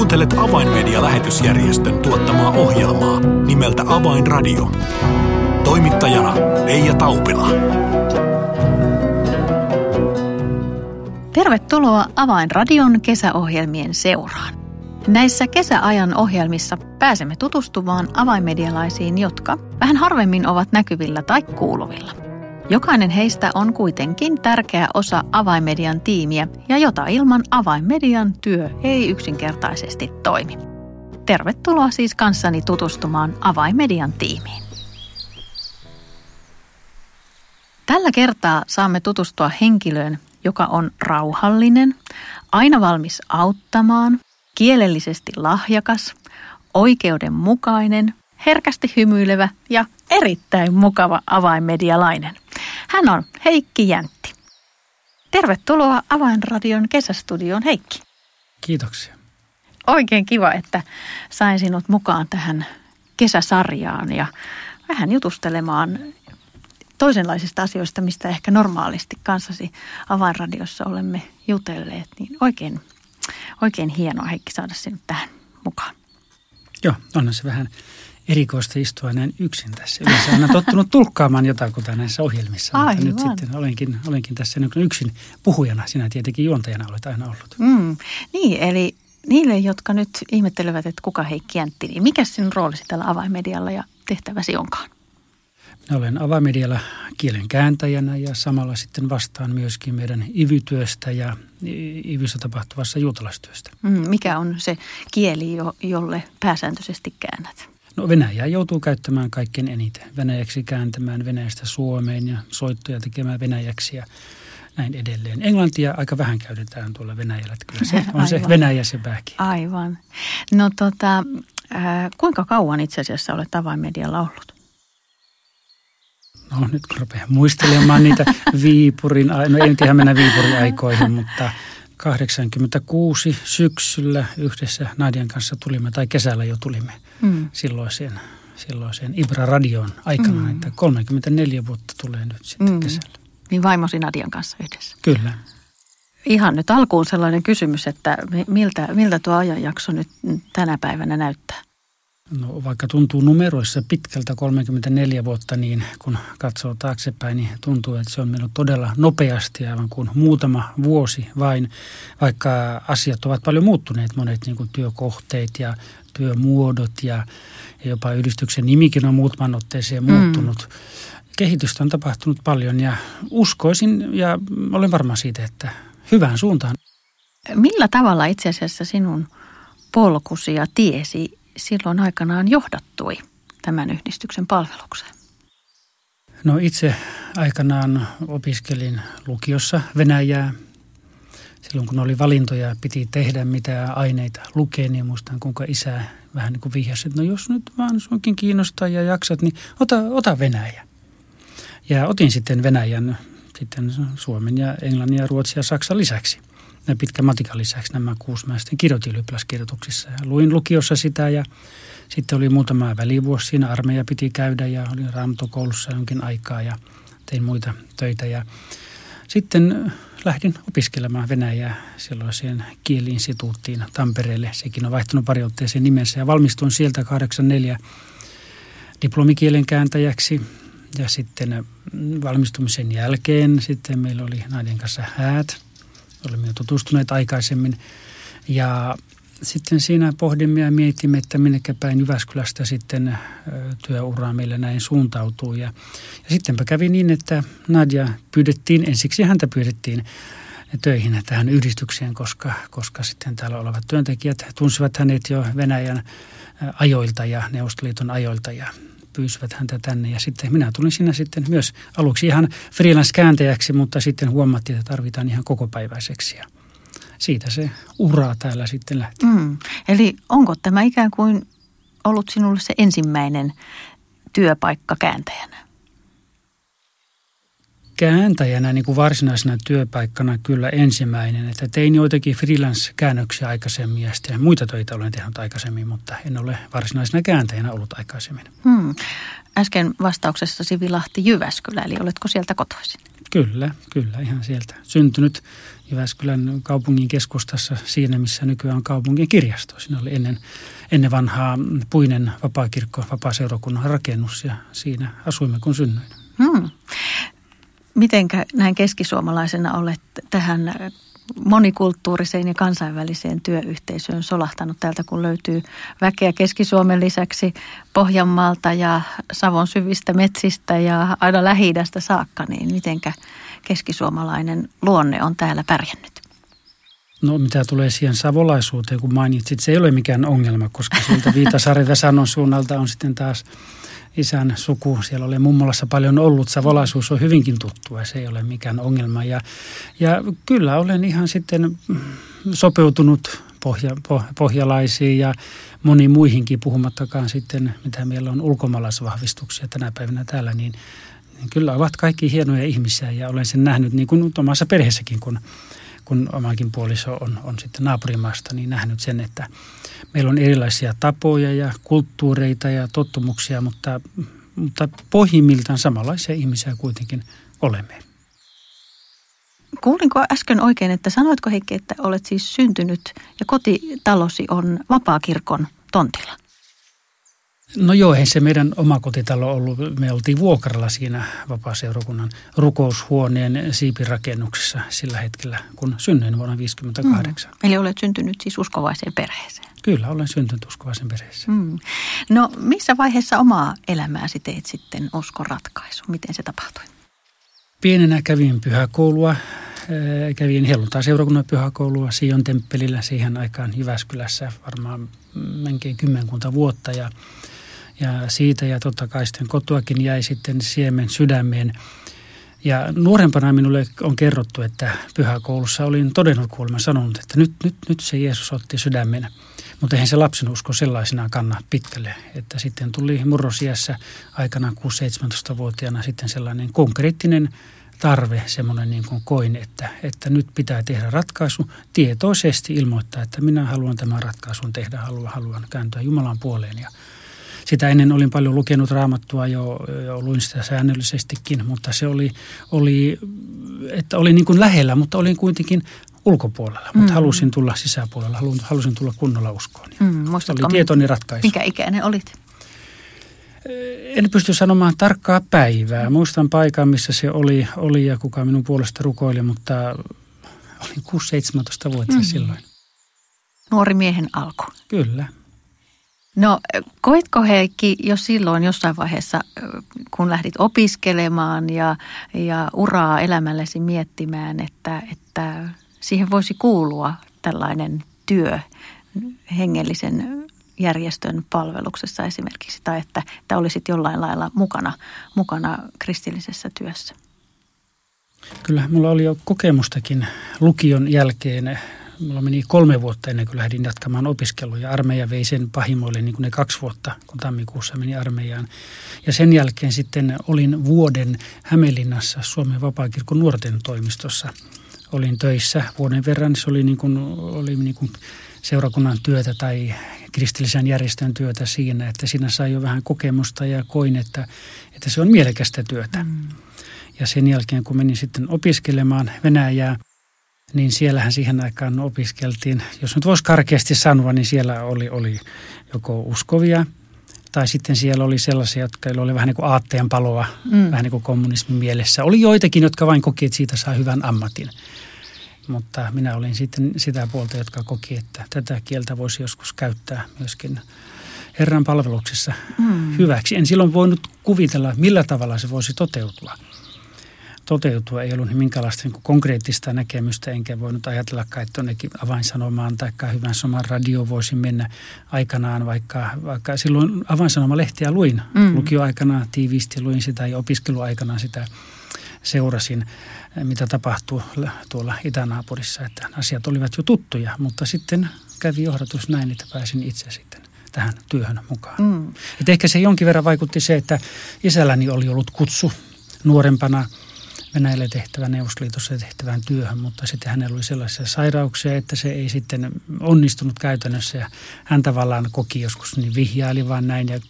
Kuuntelet Avainmedia-lähetysjärjestön tuottamaa ohjelmaa nimeltä Avainradio. Toimittajana Leija Taupila. Tervetuloa Avainradion kesäohjelmien seuraan. Näissä kesäajan ohjelmissa pääsemme tutustumaan avainmedialaisiin, jotka vähän harvemmin ovat näkyvillä tai kuuluvilla. Jokainen heistä on kuitenkin tärkeä osa avainmedian tiimiä ja jota ilman avainmedian työ ei yksinkertaisesti toimi. Tervetuloa siis kanssani tutustumaan avainmedian tiimiin. Tällä kertaa saamme tutustua henkilöön, joka on rauhallinen, aina valmis auttamaan, kielellisesti lahjakas, oikeudenmukainen, herkästi hymyilevä ja erittäin mukava avainmedialainen. Hän on Heikki Jäntti. Tervetuloa Avainradion kesästudioon Heikki. Kiitoksia. Oikein kiva, että sain sinut mukaan tähän kesäsarjaan ja vähän jutustelemaan toisenlaisista asioista, mistä ehkä normaalisti kanssasi Avainradiossa olemme jutelleet. Niin oikein, oikein hienoa Heikki saada sinut tähän mukaan. Joo, onhan se vähän erikoista istua näin yksin tässä. Yleensä olen tottunut tulkkaamaan jotakuta näissä ohjelmissa, Aivan. mutta nyt sitten olenkin, olenkin tässä yksin puhujana. Sinä tietenkin juontajana olet aina ollut. Mm, niin, eli niille, jotka nyt ihmettelevät, että kuka Heikki Jäntti, niin mikä sinun roolisi tällä avainmedialla ja tehtäväsi onkaan? Minä olen avamedialla kielen kääntäjänä ja samalla sitten vastaan myöskin meidän ivytyöstä ja ivyssä tapahtuvassa juutalaistyöstä. Mm, mikä on se kieli, jo, jolle pääsääntöisesti käännät? No Venäjää joutuu käyttämään kaikkein eniten. Venäjäksi kääntämään Venäjästä Suomeen ja soittoja tekemään Venäjäksi ja näin edelleen. Englantia aika vähän käytetään tuolla Venäjällä, että kyllä se on se Aivan. Venäjä se pääkin. Aivan. No tota, äh, kuinka kauan itse asiassa olet avainmedialla ollut? No nyt kun rupeaa muistelemaan niitä Viipurin, no ei nyt ihan mennä Viipurin aikoihin, mutta 86 syksyllä yhdessä Nadian kanssa tulimme, tai kesällä jo tulimme Mm. silloiseen, silloiseen Ibra-radioon aikana, Mm. että 34 vuotta tulee nyt sitten Mm. kesällä. Niin vaimosi Nadian kanssa yhdessä. Kyllä. Ihan nyt alkuun sellainen kysymys, että mi- miltä, miltä tuo ajanjakso nyt tänä päivänä näyttää? No, vaikka tuntuu numeroissa pitkältä 34 vuotta, niin kun katsoo taaksepäin, niin tuntuu, että se on mennyt todella nopeasti, aivan kuin muutama vuosi vain, vaikka asiat ovat paljon muuttuneet, monet niin kuin työkohteet ja työmuodot ja, ja jopa yhdistyksen nimikin on muutaman otteeseen Mm. muuttunut. Kehitystä on tapahtunut paljon ja uskoisin ja olen varma siitä, että hyvään suuntaan. Millä tavalla itse asiassa sinun polkusi ja tiesi silloin aikanaan johdattui tämän yhdistyksen palvelukseen? No itse aikanaan opiskelin lukiossa Venäjää. Silloin kun oli valintoja, piti tehdä mitä aineita lukea, niin muistan kuinka isä vähän niin kuin vihjasi, että no jos nyt vaan suinkin kiinnostaa ja jaksat, niin ota, ota Venäjä. Ja otin sitten Venäjän, sitten Suomen ja Englannin ja Ruotsin ja Saksan lisäksi. Pitkän matikan lisäksi nämä kuusi mä sitten kirjoitin ylioppilaskirjoituksissa. Ja luin lukiossa sitä ja sitten oli muutama välivuosi siinä, armeija piti käydä ja olin raamattokoulussa jonkin aikaa ja tein muita töitä. Ja sitten lähdin opiskelemaan Venäjää silloiseen kieliinstituuttiin Tampereelle. Sekin on vaihtunut pari otteeseen nimensä ja valmistuin sieltä 84 diplomikielen kääntäjäksi. Ja sitten mm, valmistumisen jälkeen sitten meillä oli näiden kanssa häät. Olimme jo tutustuneet aikaisemmin. Ja sitten siinä pohdimme ja mietimme, että minnekä päin Jyväskylästä sitten työuraa meillä näin suuntautuu. Ja, ja sittenpä kävi niin, että Nadia pyydettiin, ensiksi häntä pyydettiin töihin tähän yhdistykseen, koska, koska sitten täällä olevat työntekijät tunsivat hänet jo Venäjän ajoilta ja Neuvostoliiton ajoilta ja pyysivät häntä tänne. Ja sitten minä tulin sinne sitten myös aluksi ihan freelance-kääntäjäksi, mutta sitten huomattiin, että tarvitaan ihan kokopäiväiseksi. Ja siitä se ura täällä sitten lähti. Mm. Eli onko tämä ikään kuin ollut sinulle se ensimmäinen työpaikka kääntäjänä? Kääntäjänä niin kuin varsinaisena työpaikkana kyllä ensimmäinen, että tein joitakin freelance-käännöksiä aikaisemmin ja sitten muita töitä olen tehnyt aikaisemmin, mutta en ole varsinaisena kääntäjänä ollut aikaisemmin. Hmm. Äsken vastauksessasi vilahti Jyväskylä, eli oletko sieltä kotoisin? Kyllä, kyllä, ihan sieltä. Syntynyt Jyväskylän kaupungin keskustassa siinä, missä nykyään on kaupungin kirjasto. Siinä oli ennen, ennen vanhaa puinen vapaakirkko, vapaaseurakunnan rakennus ja siinä asuimme kun synnyin. Hmm. Mitenkä näin keskisuomalaisena olet tähän monikulttuuriseen ja kansainväliseen työyhteisöön solahtanut täältä, kun löytyy väkeä Keski-Suomen lisäksi Pohjanmaalta ja Savon syvistä metsistä ja aina lähi saakka, niin mitenkä keskisuomalainen luonne on täällä pärjännyt? No mitä tulee siihen savolaisuuteen, kun mainitsit, se ei ole mikään ongelma, koska sieltä Viitasaari Vesanon suunnalta on sitten taas isän suku. Siellä oli mummolassa paljon ollut. Savolaisuus on hyvinkin tuttua se ei ole mikään ongelma. Ja, ja kyllä olen ihan sitten sopeutunut pohja, poh, pohjalaisiin ja moniin muihinkin, puhumattakaan sitten, mitä meillä on ulkomaalaisvahvistuksia tänä päivänä täällä, niin, niin kyllä ovat kaikki hienoja ihmisiä ja olen sen nähnyt niin kuin omassa perheessäkin, kun kun omakin puoliso on, on sitten naapurimaasta, niin nähnyt sen, että meillä on erilaisia tapoja ja kulttuureita ja tottumuksia, mutta, mutta pohjimmiltaan samanlaisia ihmisiä kuitenkin olemme. Kuulinko äsken oikein, että sanoitko Heikki, että olet siis syntynyt ja kotitalosi on vapaakirkon tontilla? No joo, ei se meidän oma kotitalo ollut. Me oltiin vuokralla siinä vapaaseurakunnan rukoushuoneen siipirakennuksessa sillä hetkellä, kun synnyin vuonna 1958. Mm. Eli olet syntynyt siis uskovaiseen perheeseen? Kyllä, olen syntynyt uskovaisen perheeseen. Mm. No missä vaiheessa omaa elämääsi teit sitten uskoratkaisu? Miten se tapahtui? Pienenä kävin pyhäkoulua, kävin helluntai-seurakunnan pyhäkoulua Sion temppelillä siihen aikaan Jyväskylässä varmaan melkein kymmenkunta vuotta ja ja siitä ja totta kai sitten kotoakin jäi sitten siemen sydämeen. Ja nuorempana minulle on kerrottu, että pyhäkoulussa olin todennut kuulemma sanonut, että nyt, nyt, nyt se Jeesus otti sydämen. Mutta eihän se lapsen usko sellaisena kanna pitkälle. Että sitten tuli murrosiässä aikana 6-17-vuotiaana sitten sellainen konkreettinen tarve, semmoinen niin kuin koin, että, että nyt pitää tehdä ratkaisu. Tietoisesti ilmoittaa, että minä haluan tämän ratkaisun tehdä, haluan, haluan kääntyä Jumalan puoleen ja sitä ennen olin paljon lukenut raamattua jo, jo luin sitä säännöllisestikin, mutta se oli, oli että olin niin kuin lähellä, mutta olin kuitenkin ulkopuolella, mutta mm. halusin tulla sisäpuolella, halusin tulla kunnolla uskoon. Mm, se oli tietoni ratkaisu. Mikä ikäinen olit? En pysty sanomaan tarkkaa päivää. Muistan paikan, missä se oli, oli ja kuka minun puolesta rukoili, mutta olin 6-17-vuotias mm. silloin. Nuori miehen alku. Kyllä. No koitko Heikki jo silloin jossain vaiheessa, kun lähdit opiskelemaan ja, ja uraa elämällesi miettimään, että, että siihen voisi kuulua tällainen työ hengellisen järjestön palveluksessa esimerkiksi, tai että, että olisit jollain lailla mukana, mukana kristillisessä työssä? Kyllä, mulla oli jo kokemustakin lukion jälkeen mulla meni kolme vuotta ennen kuin lähdin jatkamaan opiskeluja. Armeija vei sen pahimoille niin kuin ne kaksi vuotta, kun tammikuussa meni armeijaan. Ja sen jälkeen sitten olin vuoden Hämeenlinnassa Suomen vapaakirkon nuorten toimistossa. Olin töissä vuoden verran. Se oli, niin kuin, oli niin kuin seurakunnan työtä tai kristillisen järjestön työtä siinä, että siinä sai jo vähän kokemusta ja koin, että, että se on mielekästä työtä. Mm. Ja sen jälkeen, kun menin sitten opiskelemaan Venäjää – niin siellähän siihen aikaan opiskeltiin, jos nyt voisi karkeasti sanoa, niin siellä oli, oli joko uskovia tai sitten siellä oli sellaisia, jotka oli vähän niin kuin aatteen paloa, mm. vähän niin kuin kommunismin mielessä. Oli joitakin, jotka vain koki, että siitä saa hyvän ammatin. Mutta minä olin sitten sitä puolta, jotka koki, että tätä kieltä voisi joskus käyttää myöskin Herran palveluksessa mm. hyväksi. En silloin voinut kuvitella, millä tavalla se voisi toteutua toteutua. Ei ollut minkälaista niin konkreettista näkemystä, enkä voinut ajatella, että tuonnekin avainsanomaan tai hyvän soman radio voisi mennä aikanaan, vaikka, vaikka silloin avainsanomalehtiä luin. Mm. Lukioaikana tiiviisti luin sitä ja opiskeluaikana sitä seurasin, mitä tapahtuu tuolla itänaapurissa. Että asiat olivat jo tuttuja, mutta sitten kävi johdatus näin, että pääsin itse sitten tähän työhön mukaan. Mm. Et ehkä se jonkin verran vaikutti se, että isälläni oli ollut kutsu nuorempana – Venäjälle tehtävän Neuvostoliitossa tehtävään työhön, mutta sitten hänellä oli sellaisia sairauksia, että se ei sitten onnistunut käytännössä ja hän tavallaan koki joskus niin vihjaili vaan näin ja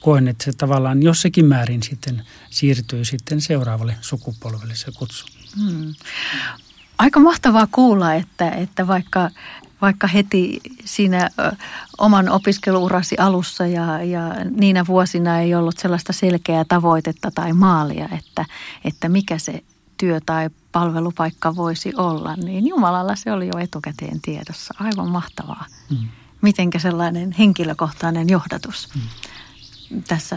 koen, että se tavallaan jossakin määrin sitten siirtyy sitten seuraavalle sukupolvelle se kutsu. Hmm. Aika mahtavaa kuulla, että, että vaikka, vaikka heti siinä oman opiskeluurasi alussa ja, ja niinä vuosina ei ollut sellaista selkeää tavoitetta tai maalia, että, että mikä se työ tai palvelupaikka voisi olla, niin Jumalalla se oli jo etukäteen tiedossa. Aivan mahtavaa. Mm. Mitenkä sellainen henkilökohtainen johdatus mm. tässä,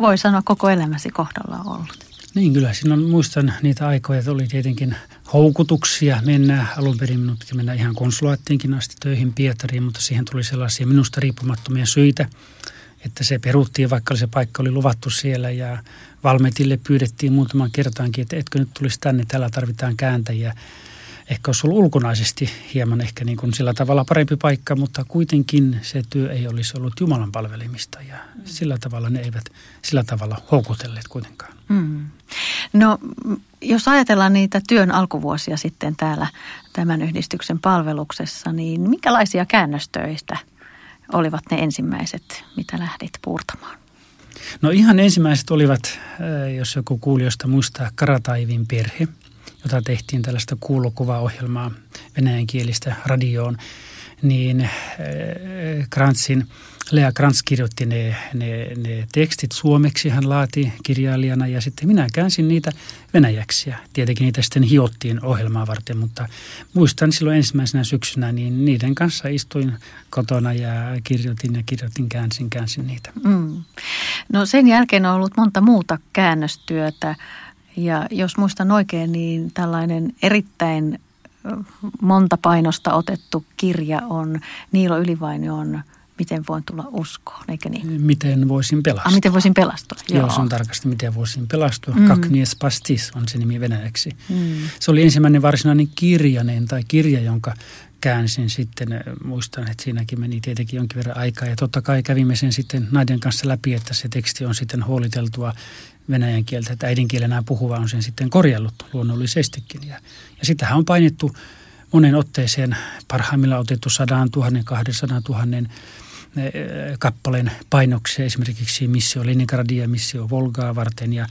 voi sanoa, koko elämäsi kohdalla on ollut. Niin kyllä, silloin muistan niitä aikoja, että oli tietenkin houkutuksia mennä. Alun perin minun piti mennä ihan konsulaattiinkin asti töihin Pietariin, mutta siihen tuli sellaisia minusta riippumattomia syitä, että se peruttiin, vaikka se paikka oli luvattu siellä ja Valmetille pyydettiin muutaman kertaankin, että etkö nyt tulisi tänne, täällä tarvitaan kääntäjiä. Ehkä olisi ollut ulkonaisesti hieman ehkä niin kuin sillä tavalla parempi paikka, mutta kuitenkin se työ ei olisi ollut Jumalan palvelimista ja sillä tavalla ne eivät sillä tavalla houkutelleet kuitenkaan. Mm. No jos ajatellaan niitä työn alkuvuosia sitten täällä tämän yhdistyksen palveluksessa, niin minkälaisia käännöstöistä olivat ne ensimmäiset, mitä lähdit puurtamaan? No ihan ensimmäiset olivat, äh, jos joku kuulijoista muistaa, Karataivin perhe, jota tehtiin tällaista kuulokuvaohjelmaa venäjänkielistä radioon, niin äh, Krantsin Lea Krantz kirjoitti ne, ne, ne tekstit suomeksi, hän laati kirjailijana ja sitten minä käänsin niitä venäjäksi ja tietenkin niitä sitten hiottiin ohjelmaa varten, mutta muistan silloin ensimmäisenä syksynä, niin niiden kanssa istuin kotona ja kirjoitin ja kirjoitin, käänsin, käänsin niitä. Mm. No sen jälkeen on ollut monta muuta käännöstyötä ja jos muistan oikein, niin tällainen erittäin monta painosta otettu kirja on Niilo Ylivainion miten voin tulla uskoon, eikö niin? Miten voisin pelastua. Ah, miten voisin pelastua, joo. joo. se on tarkasti, miten voisin pelastua. Mm. Kaknies pastis on se nimi venäjäksi. Mm. Se oli ensimmäinen varsinainen kirjanen tai kirja, jonka käänsin sitten. Muistan, että siinäkin meni tietenkin jonkin verran aikaa. Ja totta kai kävimme sen sitten naiden kanssa läpi, että se teksti on sitten huoliteltua venäjän kieltä, että äidinkielenä puhuva on sen sitten korjallut luonnollisestikin. Ja, ja sitähän on painettu monen otteeseen parhaimmillaan otettu sadan tuhannen, kahdensadan tuhannen kappaleen painoksia esimerkiksi Missio Leningradia Missio Volgaa varten ja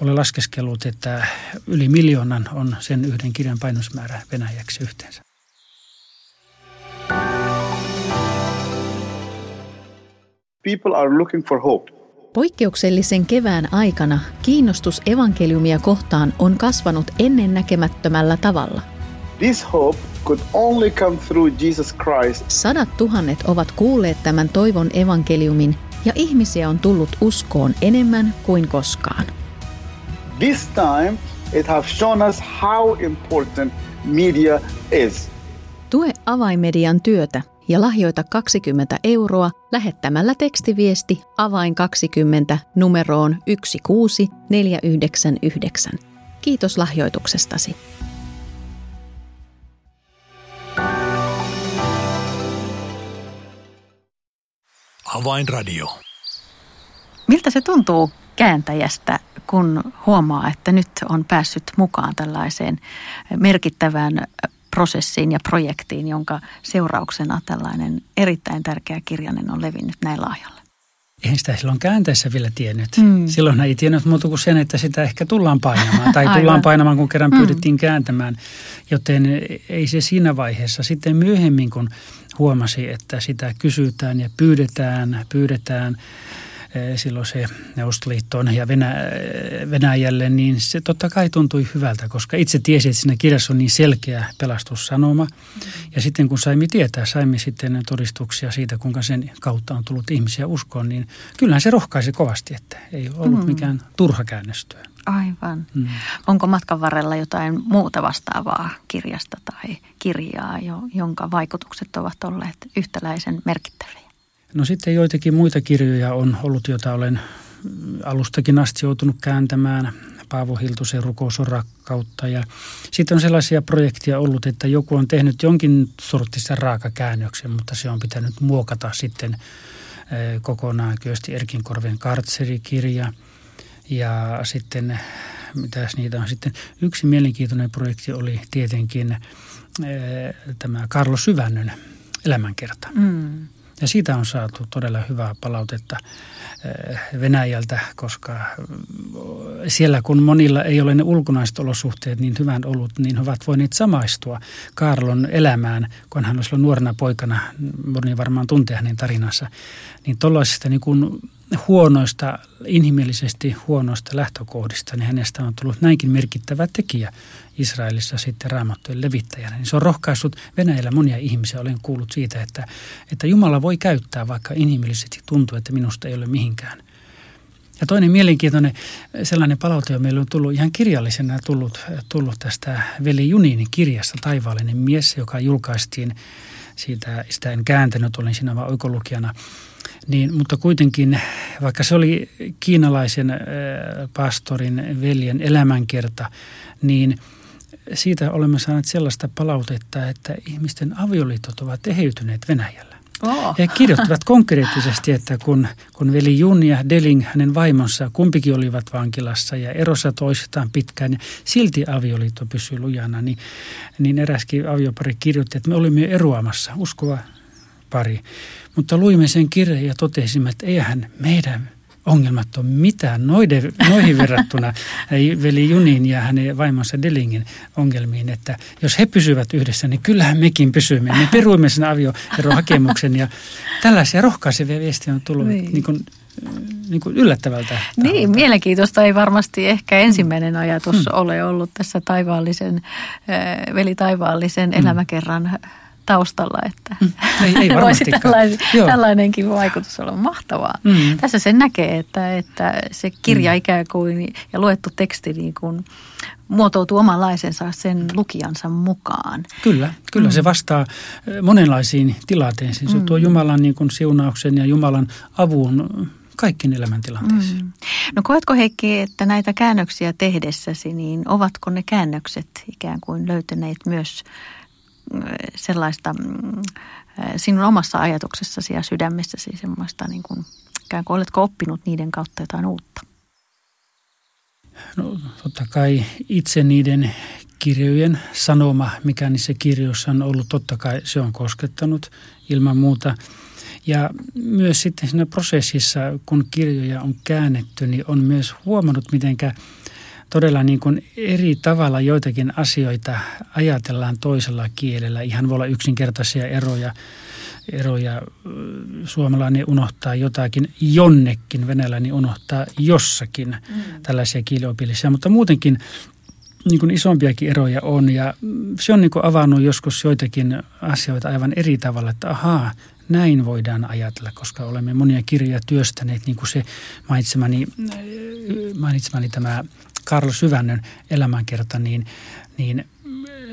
olen laskeskellut, että yli miljoonan on sen yhden kirjan painosmäärä venäjäksi yhteensä. People are looking for hope. Poikkeuksellisen kevään aikana kiinnostus evankeliumia kohtaan on kasvanut ennennäkemättömällä tavalla. This hope could only come through Jesus Christ. Sadat tuhannet ovat kuulleet tämän toivon evankeliumin ja ihmisiä on tullut uskoon enemmän kuin koskaan. This time it has shown us how important media is. Tue avaimedian työtä ja lahjoita 20 euroa lähettämällä tekstiviesti avain 20 numeroon 16499. Kiitos lahjoituksestasi. Avainradio. Miltä se tuntuu kääntäjästä, kun huomaa, että nyt on päässyt mukaan tällaiseen merkittävään prosessiin ja projektiin, jonka seurauksena tällainen erittäin tärkeä kirjanen on levinnyt näin laajalle? Eihän sitä silloin käänteessä vielä tiennyt. Mm. Silloin ei tiennyt muuta kuin sen, että sitä ehkä tullaan painamaan. Tai tullaan painamaan, kun kerran mm. pyydettiin kääntämään. Joten ei se siinä vaiheessa. Sitten myöhemmin, kun huomasi, että sitä kysytään ja pyydetään, pyydetään silloin se Neuvostoliittoon ja Venä, Venäjälle, niin se totta kai tuntui hyvältä, koska itse tiesi, että siinä kirjassa on niin selkeä pelastussanoma. Ja sitten kun saimme tietää, saimme sitten todistuksia siitä, kuinka sen kautta on tullut ihmisiä uskoon, niin kyllähän se rohkaisi kovasti, että ei ollut mm. mikään turha käännöstyö. Aivan. Mm. Onko matkan varrella jotain muuta vastaavaa kirjasta tai kirjaa, jonka vaikutukset ovat olleet yhtäläisen merkittäviä? No sitten joitakin muita kirjoja on ollut, joita olen alustakin asti joutunut kääntämään. Paavo Hiltusen rukous on rakkautta. Ja sitten on sellaisia projekteja ollut, että joku on tehnyt jonkin sortista raakakäännöksen, mutta se on pitänyt muokata sitten eh, kokonaan Kyösti Erkinkorven kartserikirja – ja sitten, mitäs niitä on sitten, yksi mielenkiintoinen projekti oli tietenkin eh, tämä Karlo Syvännön elämänkerta. Mm. Ja siitä on saatu todella hyvää palautetta eh, Venäjältä, koska siellä kun monilla ei ole ne ulkonaiset olosuhteet niin hyvän ollut, niin he ovat voineet samaistua Karlon elämään, kun hän olisi ollut nuorena poikana, moni varmaan tuntee hänen tarinansa, niin tuollaisista niin kuin huonoista, inhimillisesti huonoista lähtökohdista, niin hänestä on tullut näinkin merkittävä tekijä Israelissa sitten raamattujen levittäjänä. Niin se on rohkaissut Venäjällä monia ihmisiä. Olen kuullut siitä, että, että Jumala voi käyttää, vaikka inhimillisesti tuntuu, että minusta ei ole mihinkään. Ja toinen mielenkiintoinen sellainen palaute on meillä on tullut ihan kirjallisena tullut, tullut tästä Veli Juninin kirjasta Taivaallinen mies, joka julkaistiin siitä, sitä en kääntänyt, olin siinä vain oikolukijana – niin, mutta kuitenkin, vaikka se oli kiinalaisen pastorin veljen elämänkerta, niin siitä olemme saaneet sellaista palautetta, että ihmisten avioliitot ovat eheytyneet Venäjällä. Oh. He kirjoittavat konkreettisesti, että kun, kun veli Jun ja Deling, hänen vaimonsa, kumpikin olivat vankilassa ja erossa toisistaan pitkään, ja silti avioliitto pysyi lujana, niin, niin eräskin aviopari kirjoitti, että me olimme eroamassa, uskova pari. Mutta luimme sen kirjan ja totesimme, että eihän meidän ongelmat ole mitään noiden, noihin verrattuna veli Junin ja hänen vaimonsa Delingin ongelmiin, että jos he pysyvät yhdessä, niin kyllähän mekin pysymme. Me peruimme sen avioerohakemuksen ja tällaisia rohkaisevia viestiä on tullut niin. Niin kuin, niin kuin yllättävältä. Taholta. Niin, mielenkiintoista ei varmasti ehkä ensimmäinen ajatus mm. ole ollut tässä taivaallisen, veli taivaallisen mm. elämäkerran taustalla, että mm, ei, ei voisi tällainen, tällainenkin vaikutus olla mahtavaa. Mm. Tässä se näkee, että, että se kirja mm. ikään kuin ja luettu teksti niin kuin muotoutuu omanlaisensa sen lukijansa mukaan. Kyllä, kyllä mm. se vastaa monenlaisiin tilanteisiin. Se mm. tuo Jumalan niin kuin siunauksen ja Jumalan avun kaikkiin elämäntilanteisiin. Mm. No koetko Heikki, että näitä käännöksiä tehdessäsi, niin ovatko ne käännökset ikään kuin löytäneet myös sellaista mm, sinun omassa ajatuksessasi ja sydämessäsi semmoista, niin kuin, ikään kuin oletko oppinut niiden kautta jotain uutta? No totta kai itse niiden kirjojen sanoma, mikä niissä kirjoissa on ollut, totta kai se on koskettanut ilman muuta. Ja myös sitten siinä prosessissa, kun kirjoja on käännetty, niin on myös huomannut, mitenkä – todella niin kuin eri tavalla joitakin asioita ajatellaan toisella kielellä. Ihan voi olla yksinkertaisia eroja. eroja. Suomalainen unohtaa jotakin jonnekin, venäläinen unohtaa jossakin mm. tällaisia kieliopillisia. Mutta muutenkin niin kuin isompiakin eroja on ja se on niin kuin avannut joskus joitakin asioita aivan eri tavalla, että ahaa, näin voidaan ajatella, koska olemme monia kirjoja työstäneet, niin kuin se mainitsemani, mainitsemani tämä Karl Syvännön elämänkerta, niin, niin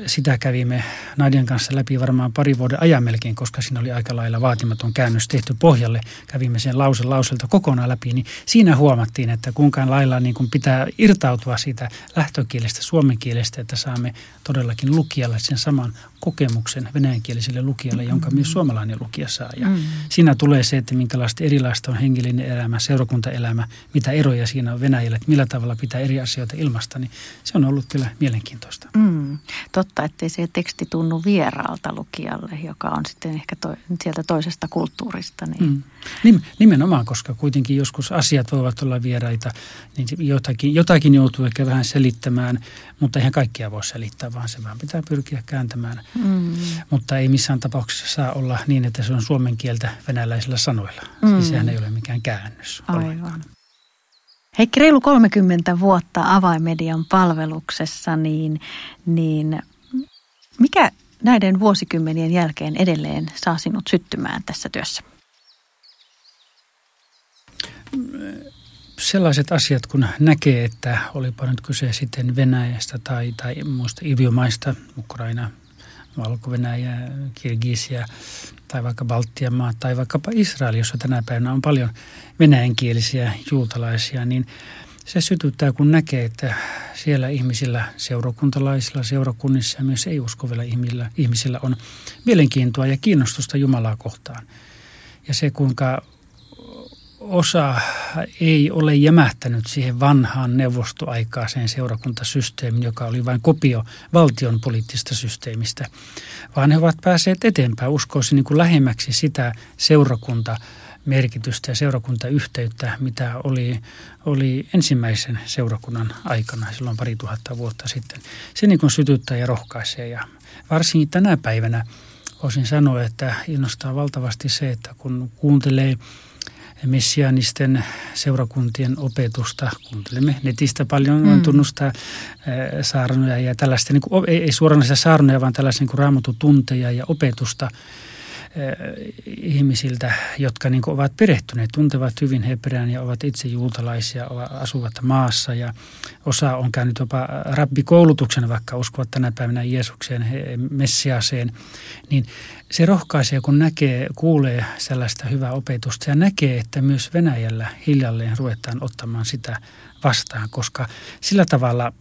sitä kävimme Nadian kanssa läpi varmaan pari vuoden ajan melkein, koska siinä oli aika lailla vaatimaton käännös tehty pohjalle. Kävimme sen lause lauselta kokonaan läpi, niin siinä huomattiin, että kuinka lailla niin kuin pitää irtautua siitä lähtökielestä, suomen kielestä, että saamme todellakin lukijalle sen saman kokemuksen venäjänkieliselle lukijalle, jonka myös suomalainen lukija saa. Ja mm-hmm. Siinä tulee se, että minkälaista erilaista on hengellinen elämä, seurakuntaelämä, mitä eroja siinä on Venäjällä, että millä tavalla pitää eri asioita ilmasta, niin se on ollut kyllä mielenkiintoista. Mm, totta, ettei se teksti tunnu vieraalta lukijalle, joka on sitten ehkä to, sieltä toisesta kulttuurista. Niin. Mm. Nimenomaan, koska kuitenkin joskus asiat voivat olla vieraita, niin jotakin, jotakin joutuu ehkä vähän selittämään, mutta eihän kaikkia voi selittää, vaan se vaan pitää pyrkiä kääntämään Mm. Mutta ei missään tapauksessa saa olla niin, että se on suomen kieltä venäläisillä sanoilla. Mm. Siis sehän ei ole mikään käännös. Aivan. Heikki, reilu 30 vuotta avaimedian palveluksessa, niin, niin mikä näiden vuosikymmenien jälkeen edelleen saa sinut syttymään tässä työssä? sellaiset asiat, kun näkee, että olipa nyt kyse sitten Venäjästä tai, tai muista iviomaista, Ukraina, Valko-Venäjä, Kirgisia tai vaikka Baltian maat tai vaikkapa Israel, jossa tänä päivänä on paljon venäjänkielisiä juutalaisia, niin se sytyttää, kun näkee, että siellä ihmisillä, seurakuntalaisilla, seurakunnissa ja myös ei-uskovilla ihmisillä, ihmisillä on mielenkiintoa ja kiinnostusta Jumalaa kohtaan. Ja se, kuinka osa ei ole jämähtänyt siihen vanhaan neuvostoaikaiseen seurakuntasysteemiin, joka oli vain kopio valtion poliittisesta systeemistä, vaan he ovat päässeet eteenpäin, uskoisin niin kuin lähemmäksi sitä seurakunta merkitystä ja seurakuntayhteyttä, mitä oli, oli ensimmäisen seurakunnan aikana silloin pari tuhatta vuotta sitten. Se niin kuin sytyttää ja rohkaisee ja varsinkin tänä päivänä voisin sanoa, että innostaa valtavasti se, että kun kuuntelee – messianisten seurakuntien opetusta. Kuuntelemme netistä paljon, mm. tunnustaa saarnoja ja tällaista, niin kuin, ei, ei suoranaisia saarnoja, vaan tällaisia niin raamatutunteja ja opetusta – Eh, ihmisiltä, jotka niin ovat perehtyneet, tuntevat hyvin hebrean ja ovat itse juutalaisia, asuvat maassa ja osa on käynyt jopa rabbikoulutuksen, vaikka uskovat tänä päivänä Jeesukseen, Messiaseen, niin se rohkaisee, kun näkee, kuulee sellaista hyvää opetusta ja näkee, että myös Venäjällä hiljalleen ruvetaan ottamaan sitä vastaan, koska sillä tavalla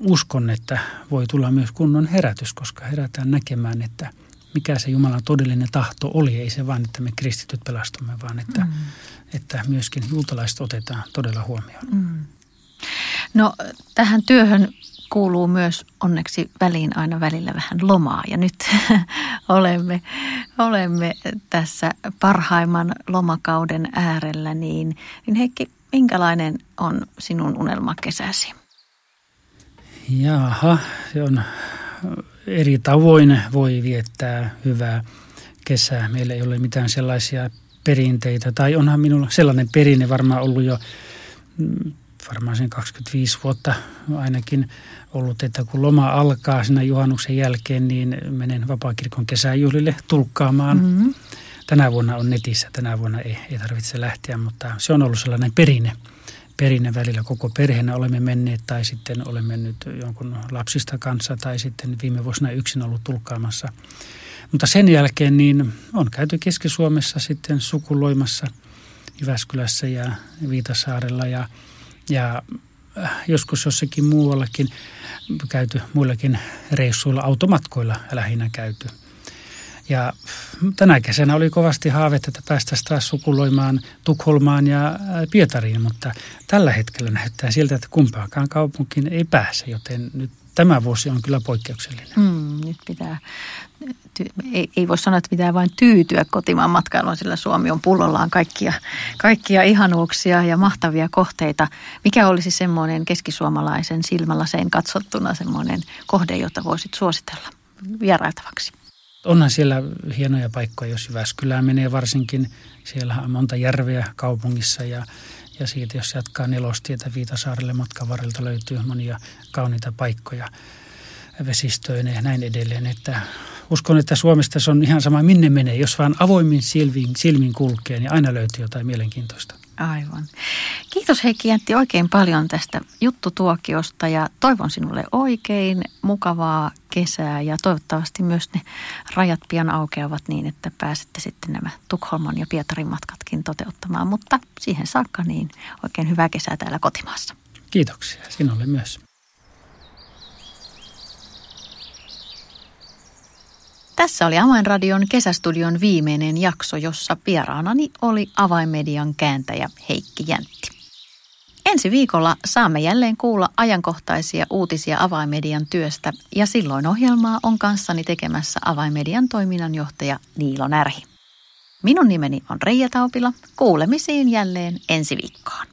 uskon, että voi tulla myös kunnon herätys, koska herätään näkemään, että – mikä se Jumalan todellinen tahto oli. Ei se vain, että me kristityt pelastumme, vaan että, mm. että myöskin juutalaiset otetaan todella huomioon. Mm. No tähän työhön kuuluu myös onneksi väliin aina välillä vähän lomaa. Ja nyt olemme, olemme tässä parhaimman lomakauden äärellä. Niin, niin Heikki, minkälainen on sinun unelmakesäsi? Jaha, se on eri tavoin voi viettää hyvää kesää. Meillä ei ole mitään sellaisia perinteitä, tai onhan minulla sellainen perinne varmaan ollut jo mm, varmaan sen 25 vuotta ainakin ollut, että kun loma alkaa siinä juhannuksen jälkeen, niin menen vapaakirkon kesäjuhlille tulkkaamaan. Mm-hmm. Tänä vuonna on netissä, tänä vuonna ei, ei tarvitse lähteä, mutta se on ollut sellainen perinne perinne välillä koko perheenä olemme menneet tai sitten olemme nyt jonkun lapsista kanssa tai sitten viime vuosina yksin ollut tulkkaamassa. Mutta sen jälkeen niin on käyty Keski-Suomessa sitten sukuloimassa Jyväskylässä ja Viitasaarella ja, ja äh, joskus jossakin muuallakin käyty muillakin reissuilla, automatkoilla lähinnä käyty – ja tänä kesänä oli kovasti haavetta, että päästäisiin taas sukuloimaan Tukholmaan ja äh, Pietariin, mutta tällä hetkellä näyttää siltä, että kumpaakaan kaupunkiin ei pääse, joten nyt tämä vuosi on kyllä poikkeuksellinen. Mm, nyt pitää, ty, ei, ei voi sanoa, että pitää vain tyytyä kotimaan matkailuun, sillä Suomi on pullollaan kaikkia, kaikkia ihanuuksia ja mahtavia kohteita. Mikä olisi semmoinen keskisuomalaisen silmälaseen katsottuna semmoinen kohde, jota voisit suositella vierailtavaksi? Onhan siellä hienoja paikkoja, jos Jyväskylään menee varsinkin. Siellä on monta järveä kaupungissa ja, ja siitä jos jatkaa nelostietä Viitasaarelle matkan varrelta löytyy monia kauniita paikkoja vesistöineen ja näin edelleen. Että uskon, että Suomesta se on ihan sama minne menee. Jos vaan avoimin silmin, silmin kulkee, niin aina löytyy jotain mielenkiintoista. Aivan. Kiitos Heikki Jäntti oikein paljon tästä juttutuokiosta ja toivon sinulle oikein mukavaa kesää ja toivottavasti myös ne rajat pian aukeavat niin, että pääsette sitten nämä Tukholman ja Pietarin matkatkin toteuttamaan. Mutta siihen saakka niin oikein hyvää kesää täällä kotimaassa. Kiitoksia sinulle myös. Tässä oli Avainradion kesästudion viimeinen jakso, jossa vieraanani oli avainmedian kääntäjä Heikki Jäntti. Ensi viikolla saamme jälleen kuulla ajankohtaisia uutisia avainmedian työstä ja silloin ohjelmaa on kanssani tekemässä avainmedian toiminnanjohtaja Niilo Närhi. Minun nimeni on Reija Taupila. Kuulemisiin jälleen ensi viikkoon.